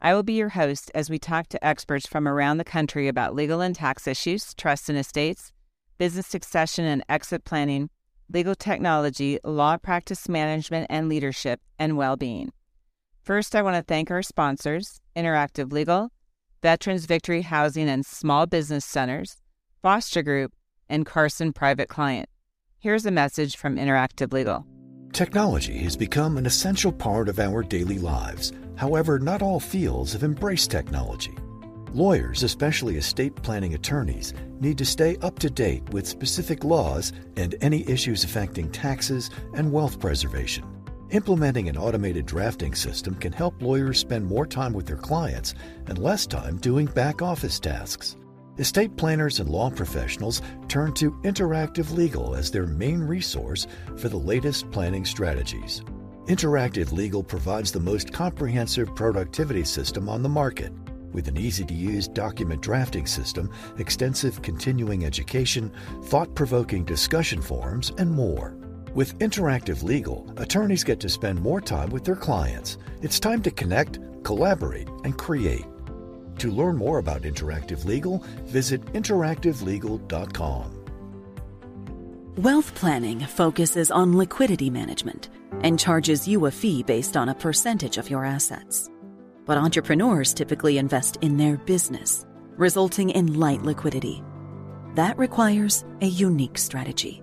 I will be your host as we talk to experts from around the country about legal and tax issues, trusts and estates, business succession and exit planning, legal technology, law practice management and leadership, and well being. First, I want to thank our sponsors Interactive Legal, Veterans Victory Housing and Small Business Centers, Foster Group, and Carson Private Client. Here's a message from Interactive Legal. Technology has become an essential part of our daily lives. However, not all fields have embraced technology. Lawyers, especially estate planning attorneys, need to stay up to date with specific laws and any issues affecting taxes and wealth preservation. Implementing an automated drafting system can help lawyers spend more time with their clients and less time doing back office tasks. Estate planners and law professionals turn to Interactive Legal as their main resource for the latest planning strategies. Interactive Legal provides the most comprehensive productivity system on the market. With an easy to use document drafting system, extensive continuing education, thought provoking discussion forums, and more. With Interactive Legal, attorneys get to spend more time with their clients. It's time to connect, collaborate, and create. To learn more about Interactive Legal, visit interactivelegal.com. Wealth planning focuses on liquidity management and charges you a fee based on a percentage of your assets. But entrepreneurs typically invest in their business, resulting in light liquidity. That requires a unique strategy.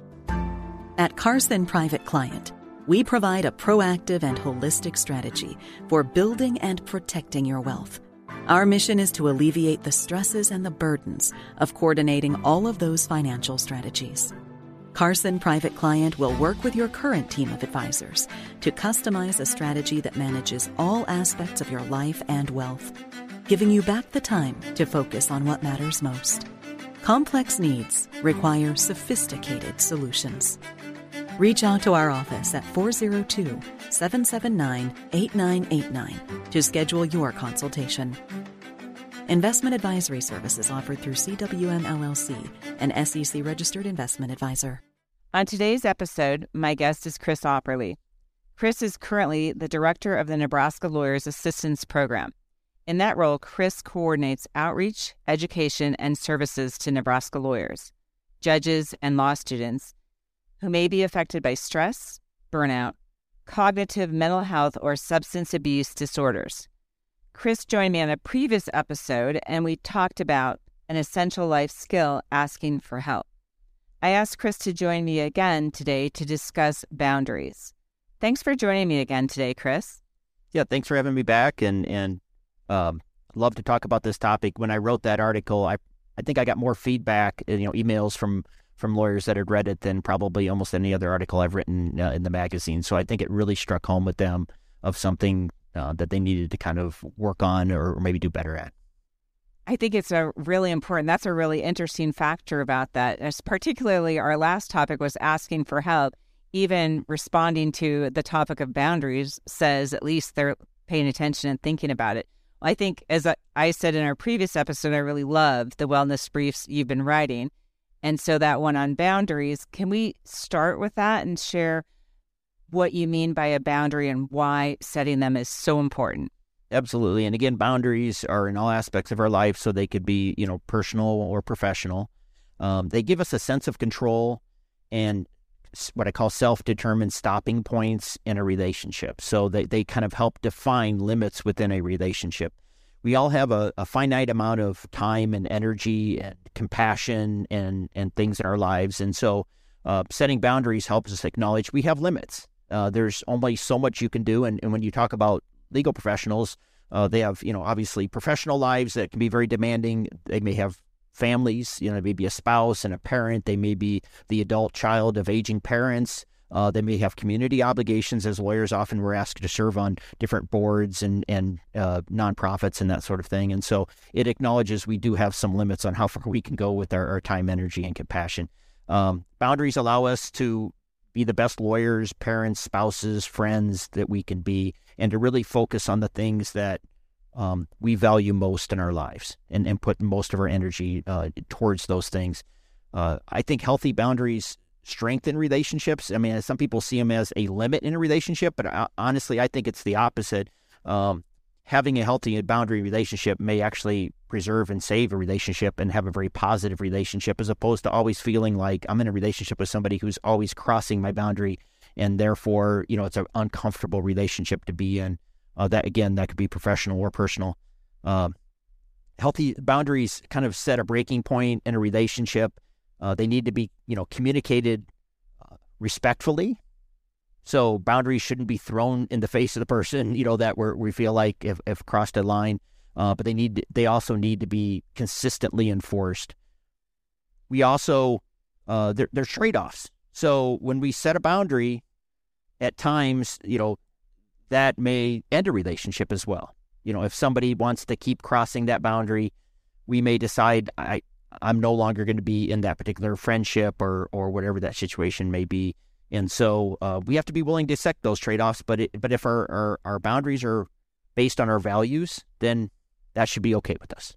At Carson Private Client, we provide a proactive and holistic strategy for building and protecting your wealth our mission is to alleviate the stresses and the burdens of coordinating all of those financial strategies. Carson Private Client will work with your current team of advisors to customize a strategy that manages all aspects of your life and wealth, giving you back the time to focus on what matters most. Complex needs require sophisticated solutions. Reach out to our office at 402 779 8989 to schedule your consultation. Investment advisory services offered through CWM LLC, an SEC registered investment advisor. On today's episode, my guest is Chris Aupperle. Chris is currently the director of the Nebraska Lawyers Assistance Program. In that role, Chris coordinates outreach, education, and services to Nebraska lawyers, judges, and law students who may be affected by stress, burnout, cognitive mental health, or substance abuse disorders. Chris joined me on a previous episode, and we talked about an essential life skill asking for help. I asked Chris to join me again today to discuss boundaries. Thanks for joining me again today, Chris. Yeah, thanks for having me back, and and um, love to talk about this topic. When I wrote that article, I I think I got more feedback, you know, emails from from lawyers that had read it than probably almost any other article I've written uh, in the magazine. So I think it really struck home with them of something uh, that they needed to kind of work on or, maybe do better at. I think it's a really important. That's a really interesting factor about that. As particularly, our last topic was asking for help. Even responding to the topic of boundaries says at least they're paying attention and thinking about it. I think, as I said in our previous episode, I really love the wellness briefs you've been writing and so that one on boundaries, can we start with that and share what you mean by a boundary and why setting them is so important? Absolutely. And again, boundaries are in all aspects of our life, so they could be, you know, personal or professional. Um, they give us a sense of control and what I call self-determined stopping points in a relationship. So they, they kind of help define limits within a relationship we all have a, a, finite amount of time and energy and compassion and, and things in our lives. And so uh, setting boundaries helps us acknowledge we have limits. Uh, there's only so much you can do. And, and when you talk about legal professionals, uh, they have, you know, obviously professional lives that can be very demanding. They may have families, you know, maybe a spouse and a parent. They may be the adult child of aging parents. Uh, they may have community obligations as lawyers. Often we're asked to serve on different boards and and uh, nonprofits and that sort of thing. And so it acknowledges we do have some limits on how far we can go with our, our time, energy, and compassion. Um, boundaries allow us to be the best lawyers, parents, spouses, friends that we can be, and to really focus on the things that um, we value most in our lives and, and put most of our energy uh, towards those things. Uh, I think healthy boundaries strengthen relationships. I mean, some people see them as a limit in a relationship, but I, uh, honestly, I think it's the opposite. Um, having a healthy boundary relationship may actually preserve and save a relationship and have a very positive relationship as opposed to always feeling like I'm in a relationship with somebody who's always crossing my boundary and therefore, you know, it's an uncomfortable relationship to be in. Uh, that again, that could be professional or personal. Uh, healthy boundaries kind of set a breaking point in a relationship. Uh, they need to be, you know, communicated uh, respectfully. So boundaries shouldn't be thrown in the face of the person, you know, that we we feel like if, if crossed a line. Uh, but they need, to, they also need to be consistently enforced. We also, uh, there, there's trade offs. So when we set a boundary, at times, you know, that may end a relationship as well. You know, if somebody wants to keep crossing that boundary, we may decide I I'm no longer going to be in that particular friendship or or whatever that situation may be. And so uh, we have to be willing to set those trade offs. But it, but if our, our our boundaries are based on our values, then that should be okay with us.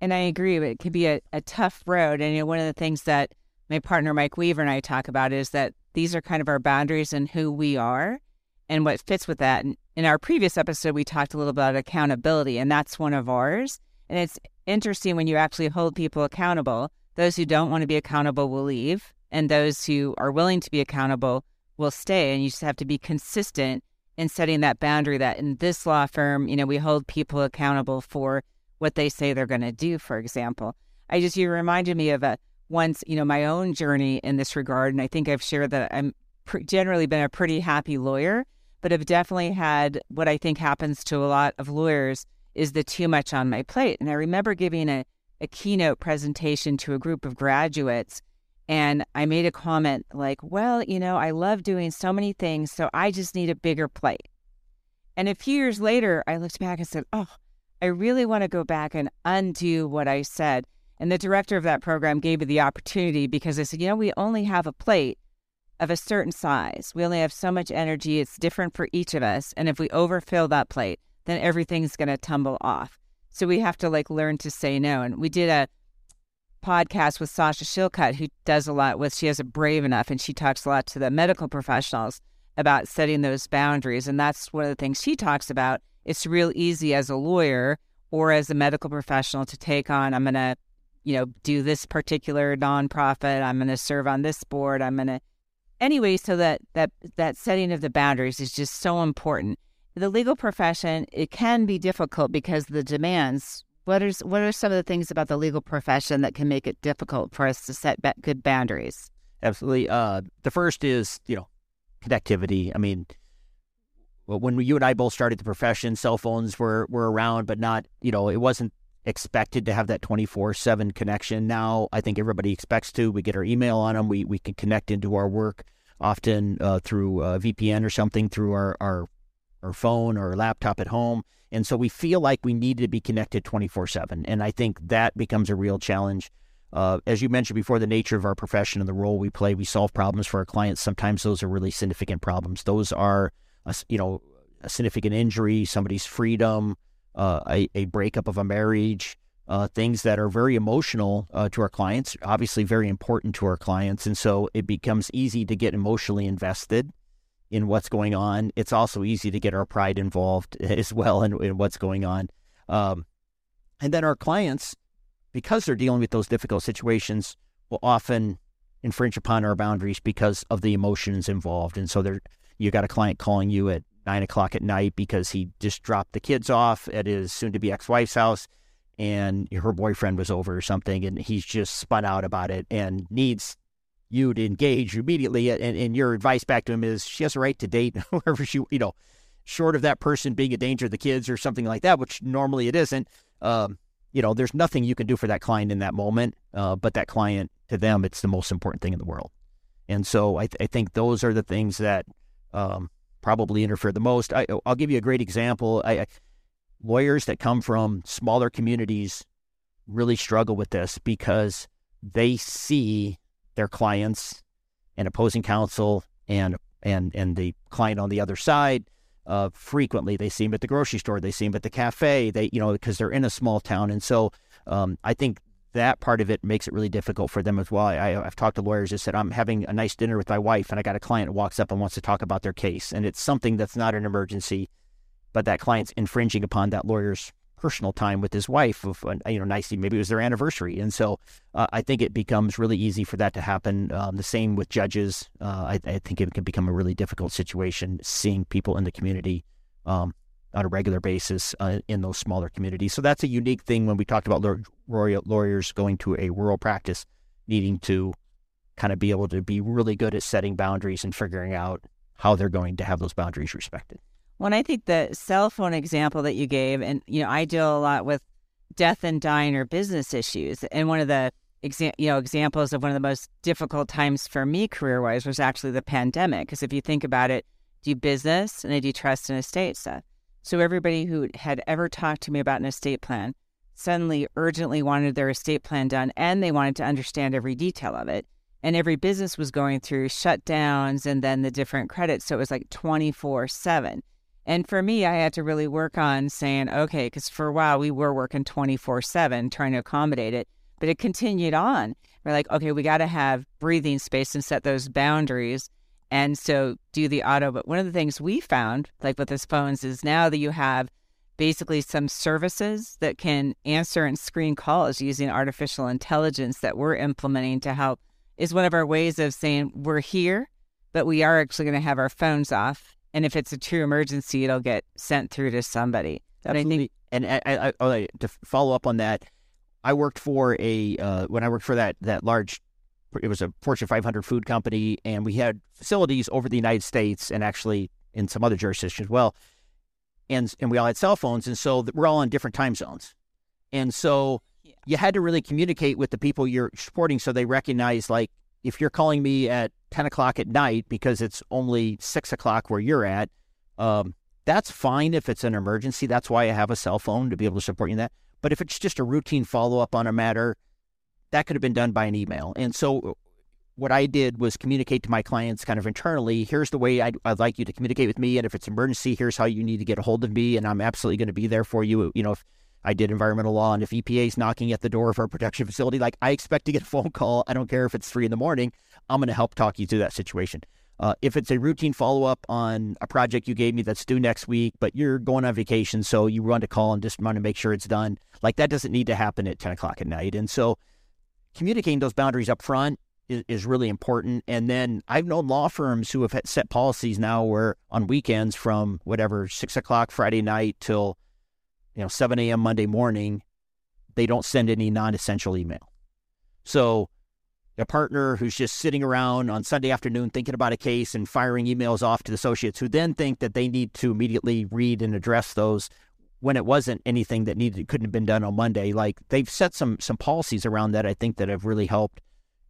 And I agree. It can be a, a tough road. And you know, one of the things that my partner Mike Weaver and I talk about is that these are kind of our boundaries and who we are and what fits with that. And in our previous episode, we talked a little about accountability, and that's one of ours. And it's interesting when you actually hold people accountable. Those who don't want to be accountable will leave, and those who are willing to be accountable will stay. And you just have to be consistent in setting that boundary that in this law firm, you know, we hold people accountable for what they say they're going to do, for example. I just, you reminded me of a once, you know, my own journey in this regard. And I think I've shared that I'm pr- generally been a pretty happy lawyer but have definitely had what I think happens to a lot of lawyers is the too much on my plate. And I remember giving a, a keynote presentation to a group of graduates, and I made a comment like, Well, you know, I love doing so many things, so I just need a bigger plate. And a few years later, I looked back and said, Oh, I really want to go back and undo what I said. And the director of that program gave me the opportunity because I said, You know, we only have a plate of a certain size. We only have so much energy. It's different for each of us. And if we overfill that plate, then everything's going to tumble off. So we have to like learn to say no. And we did a podcast with Sasha Shillcutt, who does a lot with, she has a brave enough and she talks a lot to the medical professionals about setting those boundaries. And that's one of the things she talks about. It's real easy as a lawyer or as a medical professional to take on, I'm going to, you know, do this particular nonprofit. I'm going to serve on this board. I'm going to, anyway, so that that that setting of the boundaries is just so important. The legal profession it can be difficult because the demands. What are what are some of the things about the legal profession that can make it difficult for us to set good boundaries? Absolutely. Uh, the first is you know connectivity. I mean, well, when you and I both started the profession, cell phones were were around, but not you know it wasn't expected to have that 24-7 connection now i think everybody expects to we get our email on them we, we can connect into our work often uh, through a vpn or something through our, our, our phone or laptop at home. And so we feel like we need to be connected 24-7 and i think that becomes a real challenge. Uh, as you mentioned before the nature of our profession and the role we play we solve problems for our clients. Sometimes those are really significant problems. Those are a, you know a significant injury somebody's freedom uh, a, a breakup of a marriage, uh, things that are very emotional uh, to our clients, obviously very important to our clients. And so it becomes easy to get emotionally invested in what's going on. It's also easy to get our pride involved as well in, in what's going on. Um, and then our clients, because they're dealing with those difficult situations, will often infringe upon our boundaries because of the emotions involved. And so there, you got a client calling you at nine o'clock at night because he just dropped the kids off at his soon to be ex wife's house and her boyfriend was over or something and he's just spun out about it and needs you to engage immediately and, and your advice back to him is she has a right to date whoever she you know short of that person being a danger to the kids or something like that which normally it isn't um, you know there's nothing you can do for that client in that moment uh, but that client to them it's the most important thing in the world And so I, th- I think those are the things that um, probably interfere the most. I, will give you a great example. I, I, lawyers that come from smaller communities really struggle with this because they see their clients and opposing counsel and and and the client on the other side uh, frequently. They see him at the grocery store. They see him at the cafe. They you know because they're in a small town, and so um, I think that part of it makes it really difficult for them as well. I, have talked to lawyers that said, I'm having a nice dinner with my wife, and I got a client that walks up and wants to talk about their case. And it's something that's not an emergency, but that client's infringing upon that lawyer's personal time with his wife of uh, you know nicely maybe it was their anniversary and so uh, i think it becomes really easy for that to happen um, the same with judges uh, I, I, think it can become a really difficult situation seeing people in the community um, on a regular basis uh, in those smaller communities. So that's a unique thing when we talked about lawyers going to a rural practice, needing to kind of be able to be really good at setting boundaries and figuring out how they're going to have those boundaries respected. When I think the cell phone example that you gave, and you know, I deal a lot with death and dying or business issues, and one of the exa- you know examples of one of the most difficult times for me career wise was actually the pandemic. Because if you think about it, do business and I do trust and estate stuff. So everybody who had ever talked to me about an estate plan suddenly urgently wanted their estate plan done and they wanted to understand every detail of it. And every business was going through shutdowns and then the different credits. So it was like 24 7. And for me, I had to really work on saying, okay, because for a while we were working 24 7 trying to accommodate it, but it continued on. We're like, okay, we got to have breathing space and set those boundaries and so do the auto. But one of the things we found, like with his phones, is now that you have basically some services that can answer and screen calls using artificial intelligence that we're implementing to help is one of our ways of saying we're here, but we are actually going to have our phones off. And if it's a true emergency, it'll get sent through to somebody. Absolutely. Think, and I, I, I, to follow up on that, I worked for a uh, when I worked for that that large it was a Fortune 500 food company, and we had facilities over the United States and actually in some other jurisdictions as well. And and we all had cell phones, and so we're all in different time zones, and so yeah. you had to really communicate with the people you're supporting, so they recognize like if you're calling me at 10 o'clock at night because it's only six o'clock where you're at. Um, that's fine if it's an emergency. That's why I have a cell phone to be able to support you in that. But if it's just a routine follow up on a matter, that could have been done by an email. And so what I did was communicate to my clients kind of internally. Here's the way I'd, I'd, like you to communicate with me, and if it's emergency, here's how you need to get a hold of me, and I'm absolutely going to be there for you. You know, if I did environmental law, and if EPA is knocking at the door of our production facility, like I expect to get a phone call. I don't care if it's three in the morning. I'm going to help talk you through that situation. Uh, if it's a routine follow up on a project you gave me that's due next week, but you're going on vacation, so you run to call and just want to make sure it's done, like that doesn't need to happen at 10 o'clock at night. And so communicating those boundaries up front is, is really important. And then I've known law firms who have set policies now where on weekends from whatever six o'clock Friday night till you know seven a.m. Monday morning, they don't send any non-essential email. So a partner who's just sitting around on Sunday afternoon thinking about a case and firing emails off to the associates who then think that they need to immediately read and address those when it wasn't anything that needed couldn't have been done on Monday. Like they've set some some policies around that I think that have really helped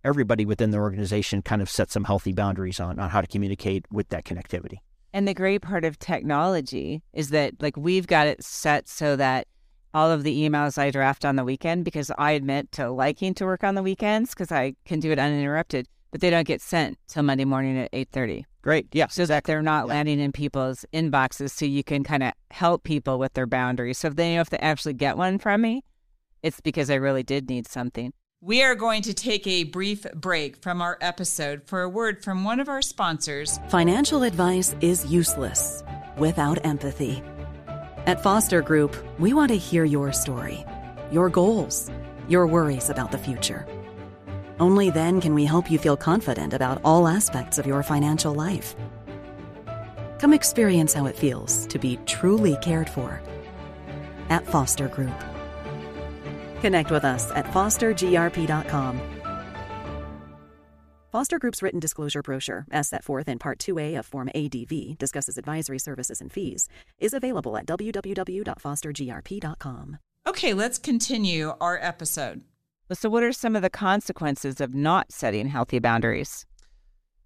everybody within the organization kind of set some healthy boundaries on on how to communicate with that connectivity. And the great part of technology is that like we've got it set so that all of the emails I draft on the weekend because I admit to liking to work on the weekends because I can do it uninterrupted, but they don't get sent till Monday morning at eight thirty. Great. Yeah. So that they're not yeah. landing in people's inboxes so you can kind of help people with their boundaries. So if they know if they actually get one from me, it's because I really did need something. We are going to take a brief break from our episode for a word from one of our sponsors. Financial advice is useless without empathy. At Foster Group, we want to hear your story, your goals, your worries about the future. Only then can we help you feel confident about all aspects of your financial life. Come experience how it feels to be truly cared for at Foster Group. Connect with us at fostergrp.com. Foster Group's written disclosure brochure, as set forth in Part 2A of Form ADV, discusses advisory services and fees, is available at www.fostergrp.com. Okay, let's continue our episode. So, what are some of the consequences of not setting healthy boundaries?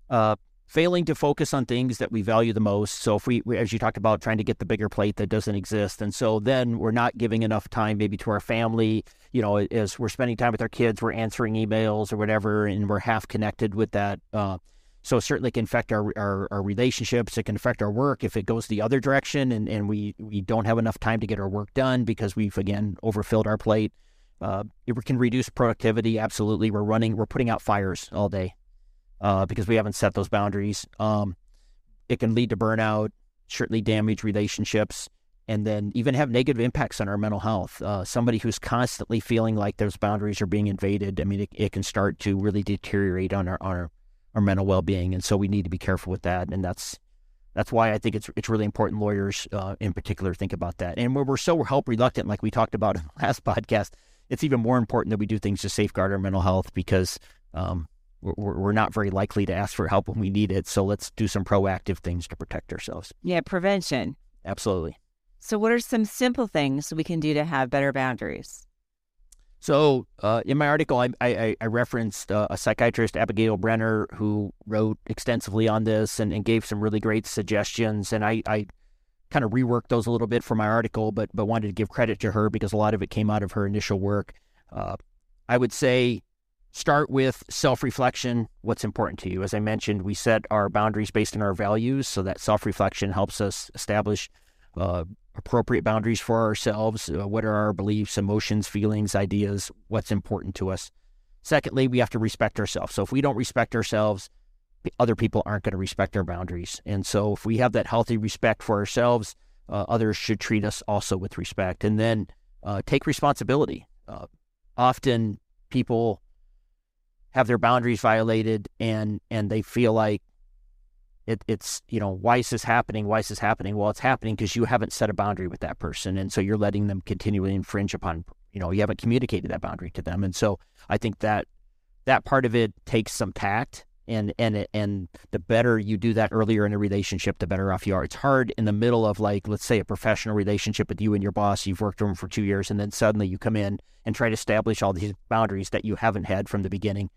Uh, failing to focus on things that we value the most. So if we, as you talked about, trying to get the bigger plate that doesn't exist, and so then we're not giving enough time maybe to our family. You know, as we're spending time with our kids, we're answering emails or whatever, and we're half connected with that. Uh, so certainly can affect our, our, our relationships. It can affect our work if it goes the other direction, and, and we we don't have enough time to get our work done because we've again overfilled our plate. Uh, it can reduce productivity. Absolutely, we're running, we're putting out fires all day uh, because we haven't set those boundaries. Um, it can lead to burnout, certainly damage relationships, and then even have negative impacts on our mental health. Uh, somebody who's constantly feeling like those boundaries are being invaded, I mean, it, it can start to really deteriorate on our, on our, our mental well being, and so we need to be careful with that. And that's that's why I think it's it's really important lawyers uh, in particular think about that. And when we're so help reluctant, like we talked about in the last podcast, it's even more important that we do things to safeguard our mental health because um, we're, we're not very likely to ask for help when we need it. So let's do some proactive things to protect ourselves. Yeah, prevention. Absolutely. So, what are some simple things we can do to have better boundaries? So, uh, in my article, I, I, I referenced uh, a psychiatrist, Abigail Brenner, who wrote extensively on this and, and gave some really great suggestions. And I, I kind of reworked those a little bit for my article, but but wanted to give credit to her because a lot of it came out of her initial work. Uh, I would say Start with self reflection. What's important to you? As I mentioned, we set our boundaries based on our values. So that self reflection helps us establish uh, appropriate boundaries for ourselves. Uh, what are our beliefs, emotions, feelings, ideas? What's important to us? Secondly, we have to respect ourselves. So if we don't respect ourselves, other people aren't going to respect our boundaries. And so if we have that healthy respect for ourselves, uh, others should treat us also with respect. And then uh, take responsibility. Uh, often people have their boundaries violated and and they feel like it, it's you know why is this happening? Why is this happening? Well it's happening because you haven't set a boundary with that person and so you're letting them continually infringe upon you know you haven't communicated that boundary to them and so i think that that part of it takes some tact and and and the better you do that earlier in a relationship the better off you are. It's hard in the middle of like let's say a professional relationship with you and your boss you've worked with them for two years and then suddenly you come in and try to establish all these boundaries that you haven't had from the beginning.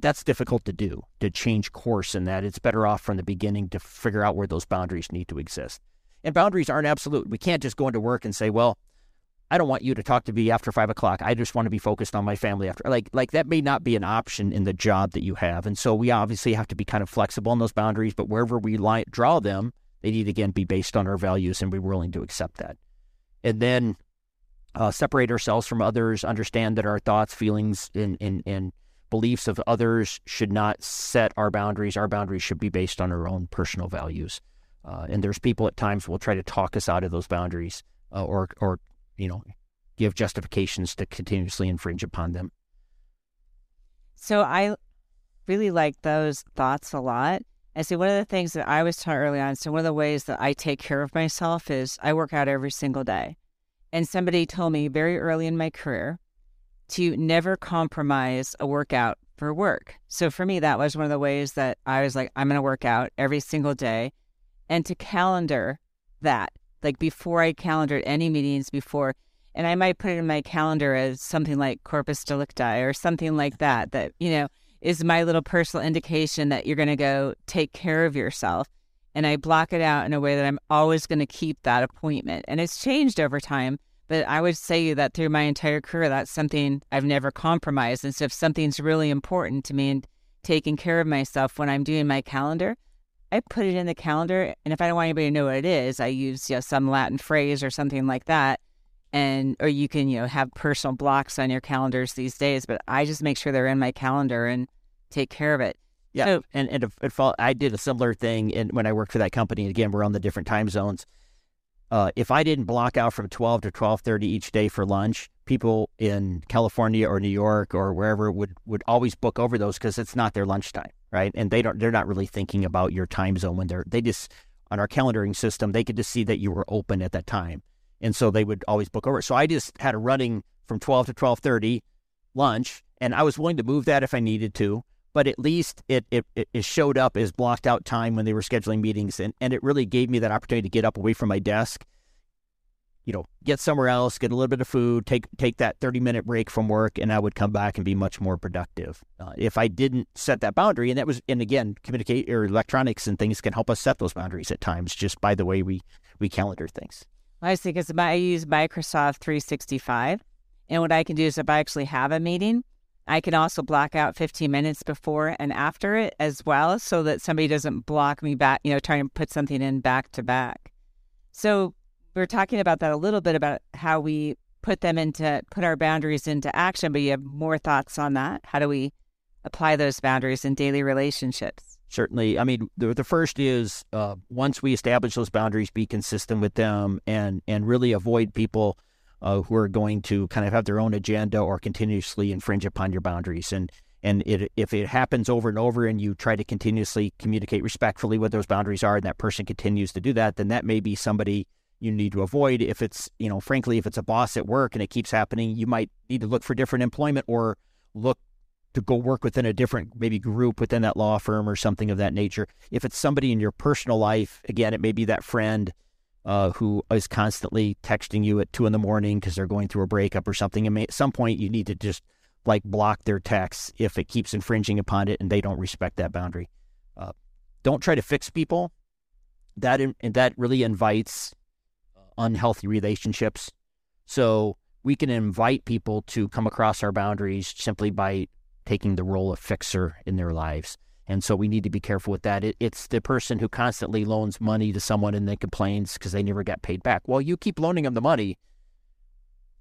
That's difficult to do to change course in that. It's better off from the beginning to figure out where those boundaries need to exist. And boundaries aren't absolute. We can't just go into work and say well I don't want you to talk to me after five o'clock. I just want to be focused on my family after. Like, like that may not be an option in the job that you have, and so we obviously have to be kind of flexible in those boundaries. But wherever we draw them, they need again be based on our values and be willing to accept that. And then uh, separate ourselves from others. Understand that our thoughts, feelings, and and and beliefs of others should not set our boundaries. Our boundaries should be based on our own personal values. Uh, and there's people at times will try to talk us out of those boundaries uh, or or you know, give justifications to continuously infringe upon them. So I really like those thoughts a lot. And so one of the things that I was taught early on, so one of the ways that I take care of myself is I work out every single day. And somebody told me very early in my career to never compromise a workout for work. So for me, that was one of the ways that I was like, I'm going to work out every single day and to calendar that like before I calendared any meetings before. And I might put it in my calendar as something like corpus delicti or something like that, that, you know, is my little personal indication that you're going to go take care of yourself. And I block it out in a way that I'm always going to keep that appointment. And it's changed over time. But I would say that through my entire career, that's something I've never compromised. And so if something's really important to me and taking care of myself when I'm doing my calendar, I put it in the calendar, and if I don't want anybody to know what it is, I use you know, some Latin phrase or something like that. And or you can you know have personal blocks on your calendars these days, but I just make sure they're in my calendar and take care of it. Yeah, so, and and it, fall, I did a similar thing in, when I worked for that company. Again, we're on the different time zones. Uh, if I didn't block out from twelve to twelve thirty each day for lunch, people in California or New York or wherever would would always book over those because it's not their lunchtime right? And they don't they're not really thinking about your time zone when they're they just on our calendaring system, they could just see that you were open at that time. And so they would always book over. So I just had a running from 12 to 12:30 lunch and I was willing to move that if I needed to, but at least it, it it showed up as blocked out time when they were scheduling meetings and and it really gave me that opportunity to get up away from my desk you know, get somewhere else, get a little bit of food, take take that 30 minute break from work, and I would come back and be much more productive. Uh, if I didn't set that boundary, and that was, and again, communicate or electronics and things can help us set those boundaries at times, just by the way we we calendar things. I see, because I use Microsoft 365, and what I can do is if I actually have a meeting, I can also block out 15 minutes before and after it as well, so that somebody doesn't block me back, you know, trying to put something in back to back. So we were talking about that a little bit about how we put them into put our boundaries into action but you have more thoughts on that? How do we apply those boundaries in daily relationships? Certainly. I mean the, the first is uh, once we establish those boundaries be consistent with them and and really avoid people uh, who are going to kind of have their own agenda or continuously infringe upon your boundaries. And and it, if it happens over and over and you try to continuously communicate respectfully what those boundaries are and that person continues to do that then that may be somebody you need to avoid. If it's, you know, frankly, if it's a boss at work and it keeps happening, you might need to look for different employment or look to go work within a different maybe group within that law firm or something of that nature. If it's somebody in your personal life, again, it may be that friend uh, who is constantly texting you at two in the morning because they're going through a breakup or something. And at some point, you need to just like block their texts if it keeps infringing upon it and they don't respect that boundary. Uh, don't try to fix people. That in, that really invites unhealthy relationships. So we can invite people to come across our boundaries simply by taking the role of fixer in their lives. And so we need to be careful with that. It, it's the person who constantly loans money to someone and then complains because they never got paid back. Well, you keep loaning them the money.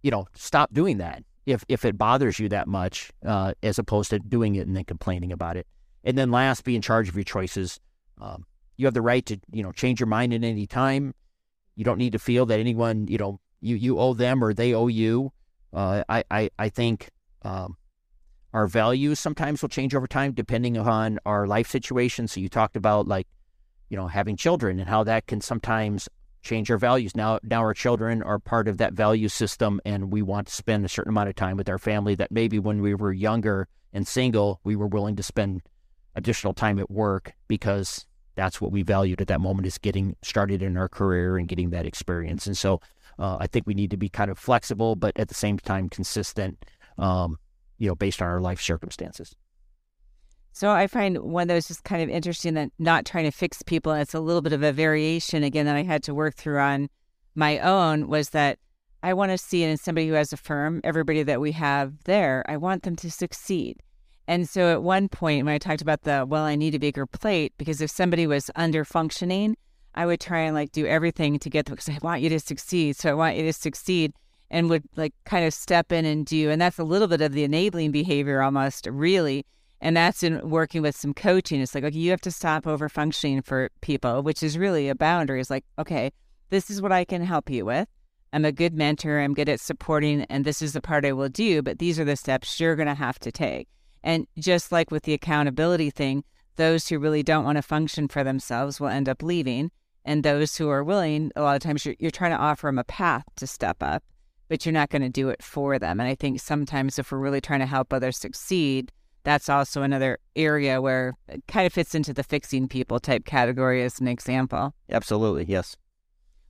You know, stop doing that if if it bothers you that much, uh, as opposed to doing it and then complaining about it. And then last, be in charge of your choices. Um, you have the right to you know change your mind at any time. You don't need to feel that anyone, you know, you, you owe them or they owe you. Uh, I, I, I think um, our values sometimes will change over time depending on our life situation. So you talked about like, you know, having children and how that can sometimes change our values. Now, now our children are part of that value system, and we want to spend a certain amount of time with our family that maybe when we were younger and single, we were willing to spend additional time at work because that's what we valued at that moment is getting started in our career and getting that experience. And so uh, I think we need to be kind of flexible, but at the same time consistent, um, you know, based on our life circumstances. So I find one of those just kind of interesting that not trying to fix people. It's a little bit of a variation again that I had to work through on my own was that I want to see in somebody who has a firm, everybody that we have there, I want them to succeed. And so at one point, when I talked about the, well, I need a bigger plate, because if somebody was under functioning, I would try and like do everything to get them because I want you to succeed. So I want you to succeed and would like kind of step in and do. And that's a little bit of the enabling behavior almost, really. And that's in working with some coaching. It's like, okay, you have to stop over functioning for people, which is really a boundary. It's like, okay, this is what I can help you with. I'm a good mentor. I'm good at supporting, and this is the part I will do. But these are the steps you're going to have to take. And just like with the accountability thing, those who really don't want to function for themselves will end up leaving. And those who are willing, a lot of times you're, you're trying to offer them a path to step up, but you're not going to do it for them. And I think sometimes if we're really trying to help others succeed, that's also another area where it kind of fits into the fixing people type category as an example. Absolutely, yes.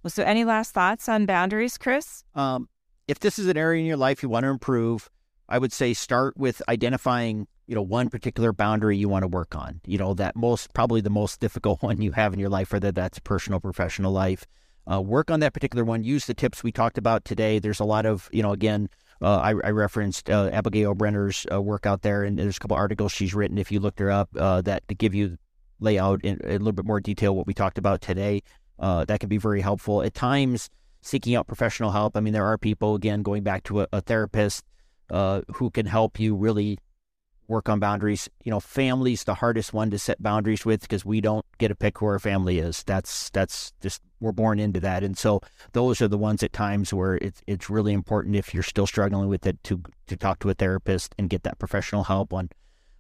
Well, so any last thoughts on boundaries, Chris? Um, if this is an area in your life you want to improve, I would say start with identifying, you know, one particular boundary you want to work on. You know, that most probably the most difficult one you have in your life, whether that's personal, professional life. Uh, work on that particular one. Use the tips we talked about today. There's a lot of, you know, again, uh, I, I, referenced uh, Abigail Brenner's uh, work out there, and there's a couple articles she's written. If you looked her up, uh, that give you layout in, in, a little bit more detail what we talked about today, uh, that can be very helpful. At times, seeking out professional help. I mean, there are people again going back to a, a therapist uh, who can help you really work on boundaries. You know, family's the hardest one to set boundaries with because we don't get to pick who our family is. That's that's just we're born into that, and so those are the ones at times where it's it's really important if you're still struggling with it to to talk to a therapist and get that professional help on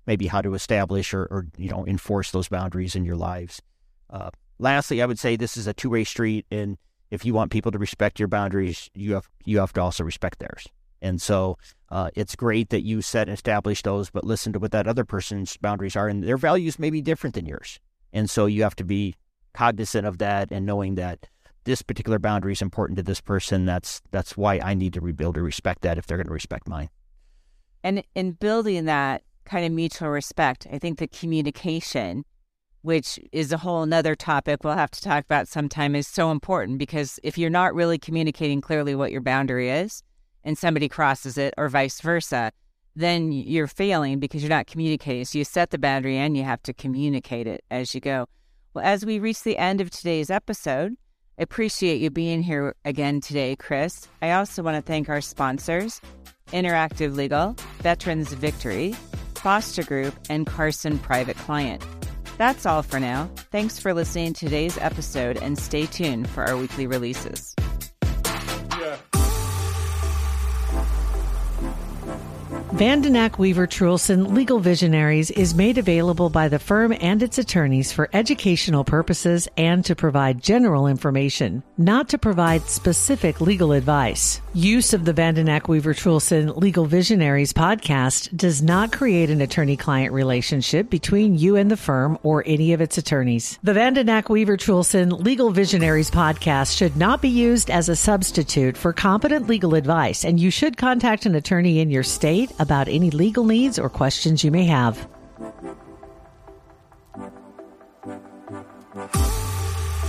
maybe how to establish or, or you know enforce those boundaries in your lives. Uh, lastly, I would say this is a two way street, and if you want people to respect your boundaries, you have you have to also respect theirs. And so uh, it's great that you set and establish those, but listen to what that other person's boundaries are, and their values may be different than yours. And so you have to be cognizant of that and knowing that this particular boundary is important to this person. That's that's why I need to rebuild or respect that if they're going to respect mine. And in building that kind of mutual respect, I think the communication, which is a whole nother topic we'll have to talk about sometime, is so important because if you're not really communicating clearly what your boundary is and somebody crosses it or vice versa, then you're failing because you're not communicating. So you set the boundary and you have to communicate it as you go. Well, as we reach the end of today's episode, I appreciate you being here again today, Chris. I also want to thank our sponsors Interactive Legal, Veterans Victory, Foster Group, and Carson Private Client. That's all for now. Thanks for listening to today's episode and stay tuned for our weekly releases. Vandenack Weaver Truhlsen Legal Visionaries is made available by the firm and its attorneys for educational purposes and to provide general information, not to provide specific legal advice. Use of the Vandenack Weaver Truhlsen Legal Visionaries podcast does not create an attorney client relationship between you and the firm or any of its attorneys. The Vandenack Weaver Truhlsen Legal Visionaries podcast should not be used as a substitute for competent legal advice, and you should contact an attorney in your state about any legal needs or questions you may have.